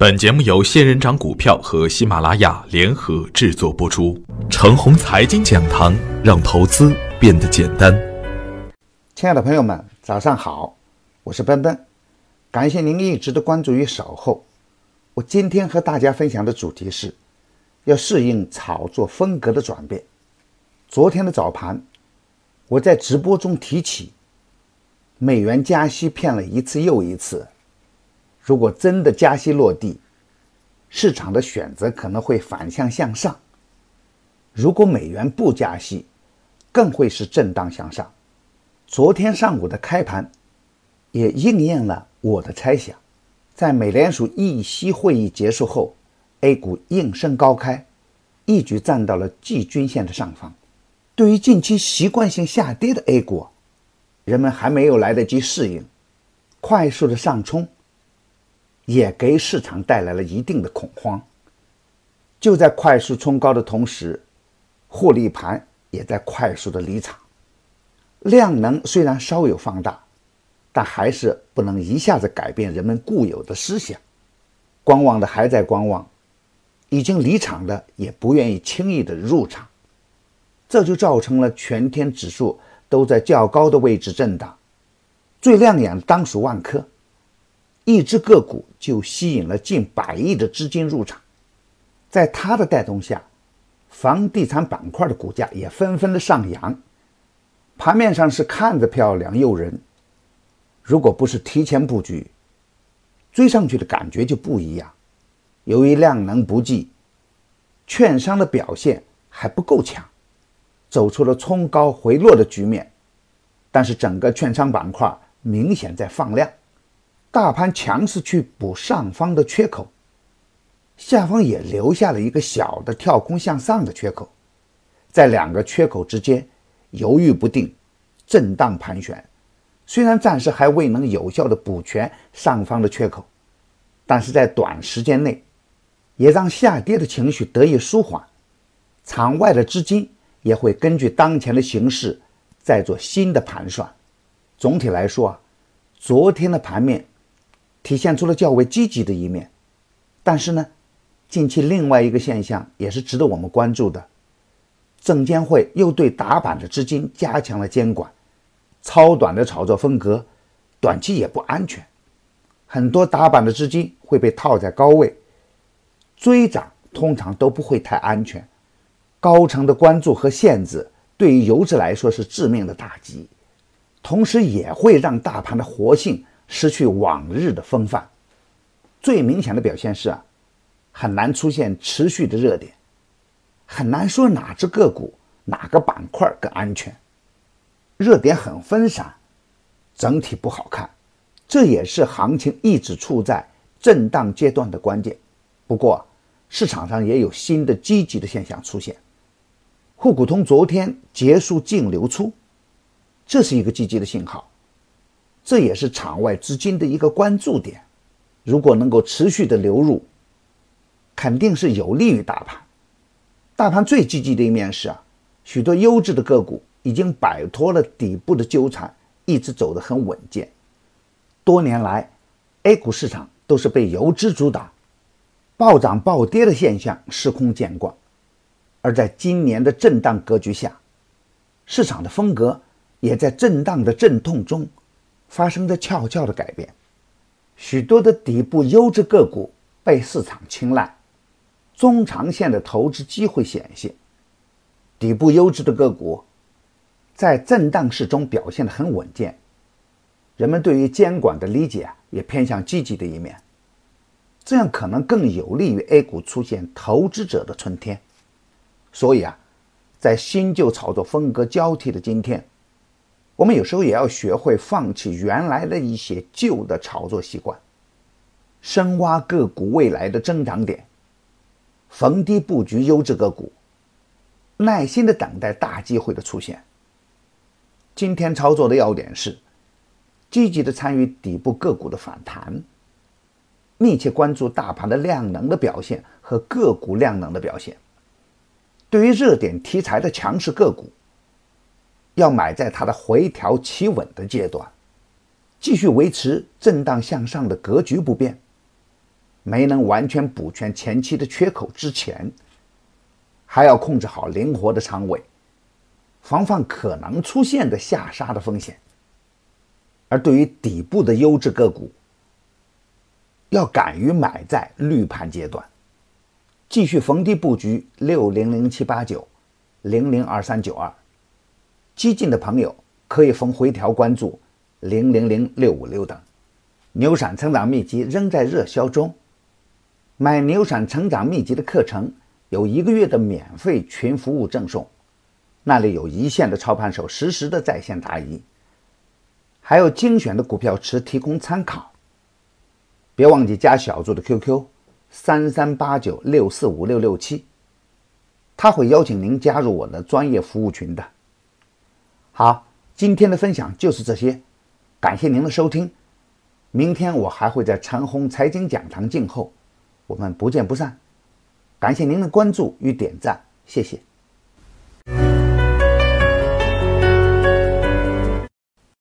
本节目由仙人掌股票和喜马拉雅联合制作播出。程红财经讲堂，让投资变得简单。亲爱的朋友们，早上好，我是奔奔，感谢您一直的关注与守候。我今天和大家分享的主题是，要适应炒作风格的转变。昨天的早盘，我在直播中提起，美元加息骗了一次又一次。如果真的加息落地，市场的选择可能会反向向上；如果美元不加息，更会是震荡向上。昨天上午的开盘也应验了我的猜想。在美联储议息会议结束后，A 股应声高开，一举站到了季均线的上方。对于近期习惯性下跌的 A 股，人们还没有来得及适应，快速的上冲。也给市场带来了一定的恐慌。就在快速冲高的同时，获利盘也在快速的离场。量能虽然稍有放大，但还是不能一下子改变人们固有的思想。观望的还在观望，已经离场的也不愿意轻易的入场，这就造成了全天指数都在较高的位置震荡。最亮眼的当属万科。一只个股就吸引了近百亿的资金入场，在它的带动下，房地产板块的股价也纷纷的上扬。盘面上是看着漂亮诱人，如果不是提前布局，追上去的感觉就不一样。由于量能不济，券商的表现还不够强，走出了冲高回落的局面。但是整个券商板块明显在放量。大盘强势去补上方的缺口，下方也留下了一个小的跳空向上的缺口，在两个缺口之间犹豫不定，震荡盘旋。虽然暂时还未能有效的补全上方的缺口，但是在短时间内，也让下跌的情绪得以舒缓。场外的资金也会根据当前的形势再做新的盘算。总体来说啊，昨天的盘面。体现出了较为积极的一面，但是呢，近期另外一个现象也是值得我们关注的，证监会又对打板的资金加强了监管，超短的炒作风格，短期也不安全，很多打板的资金会被套在高位，追涨通常都不会太安全，高层的关注和限制对于游资来说是致命的打击，同时也会让大盘的活性。失去往日的风范，最明显的表现是啊，很难出现持续的热点，很难说哪只个股、哪个板块更安全，热点很分散，整体不好看，这也是行情一直处在震荡阶段的关键。不过，市场上也有新的积极的现象出现，沪股通昨天结束净流出，这是一个积极的信号。这也是场外资金的一个关注点，如果能够持续的流入，肯定是有利于大盘。大盘最积极的一面是啊，许多优质的个股已经摆脱了底部的纠缠，一直走得很稳健。多年来，A 股市场都是被游资主导，暴涨暴跌的现象司空见惯。而在今年的震荡格局下，市场的风格也在震荡的阵痛中。发生着悄悄的改变，许多的底部优质个股被市场青睐，中长线的投资机会显现。底部优质的个股在震荡市中表现得很稳健，人们对于监管的理解也偏向积极的一面，这样可能更有利于 A 股出现投资者的春天。所以啊，在新旧炒作风格交替的今天。我们有时候也要学会放弃原来的一些旧的炒作习惯，深挖个股未来的增长点，逢低布局优质个股，耐心的等待大机会的出现。今天操作的要点是，积极的参与底部个股的反弹，密切关注大盘的量能的表现和个股量能的表现。对于热点题材的强势个股。要买在它的回调企稳的阶段，继续维持震荡向上的格局不变。没能完全补全前期的缺口之前，还要控制好灵活的仓位，防范可能出现的下杀的风险。而对于底部的优质个股，要敢于买在绿盘阶段，继续逢低布局六零零七八九、零零二三九二。激进的朋友可以逢回调关注零零零六五六等。牛闪成长秘籍仍在热销中，买牛闪成长秘籍的课程有一个月的免费群服务赠送，那里有一线的操盘手实时的在线答疑。还有精选的股票池提供参考，别忘记加小助的 QQ：三三八九六四五六六七，他会邀请您加入我的专业服务群的。好，今天的分享就是这些，感谢您的收听，明天我还会在长虹财经讲堂静候，我们不见不散。感谢您的关注与点赞，谢谢。